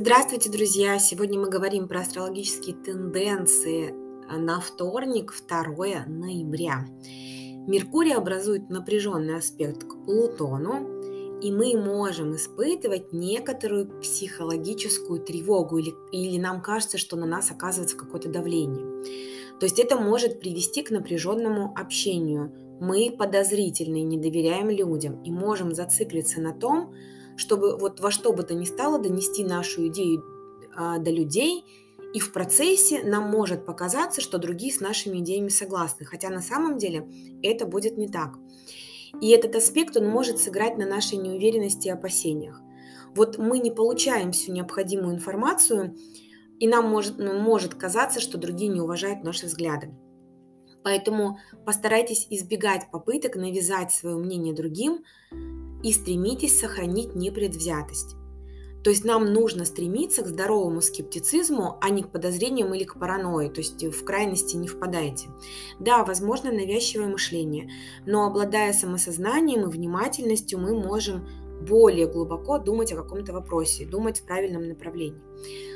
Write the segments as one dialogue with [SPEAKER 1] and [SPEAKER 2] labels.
[SPEAKER 1] Здравствуйте, друзья! Сегодня мы говорим про астрологические тенденции на вторник, 2 ноября. Меркурий образует напряженный аспект к Плутону, и мы можем испытывать некоторую психологическую тревогу или, или нам кажется, что на нас оказывается какое-то давление. То есть это может привести к напряженному общению. Мы подозрительны не доверяем людям и можем зациклиться на том, чтобы вот во что бы то ни стало донести нашу идею а, до людей, и в процессе нам может показаться, что другие с нашими идеями согласны, хотя на самом деле это будет не так. И этот аспект, он может сыграть на нашей неуверенности и опасениях. Вот мы не получаем всю необходимую информацию, и нам может, ну, может казаться, что другие не уважают наши взгляды. Поэтому постарайтесь избегать попыток навязать свое мнение другим, и стремитесь сохранить непредвзятость. То есть нам нужно стремиться к здоровому скептицизму, а не к подозрениям или к паранойи, то есть в крайности не впадайте. Да, возможно навязчивое мышление, но обладая самосознанием и внимательностью мы можем более глубоко думать о каком-то вопросе, думать в правильном направлении.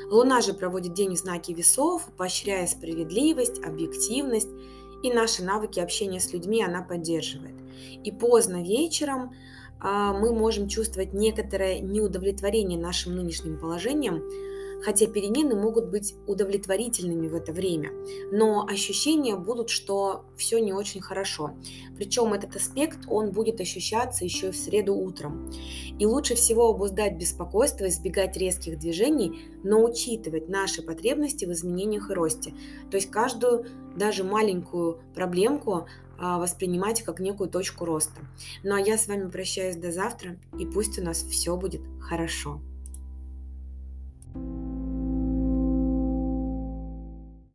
[SPEAKER 1] Луна же проводит день в знаке весов, поощряя справедливость, объективность, и наши навыки общения с людьми она поддерживает. И поздно вечером мы можем чувствовать некоторое неудовлетворение нашим нынешним положением, хотя перемены могут быть удовлетворительными в это время, но ощущения будут, что все не очень хорошо. Причем этот аспект, он будет ощущаться еще и в среду утром. И лучше всего обуздать беспокойство, избегать резких движений, но учитывать наши потребности в изменениях и росте. То есть каждую, даже маленькую проблемку а, воспринимать как некую точку роста. Ну а я с вами прощаюсь до завтра, и пусть у нас все будет хорошо.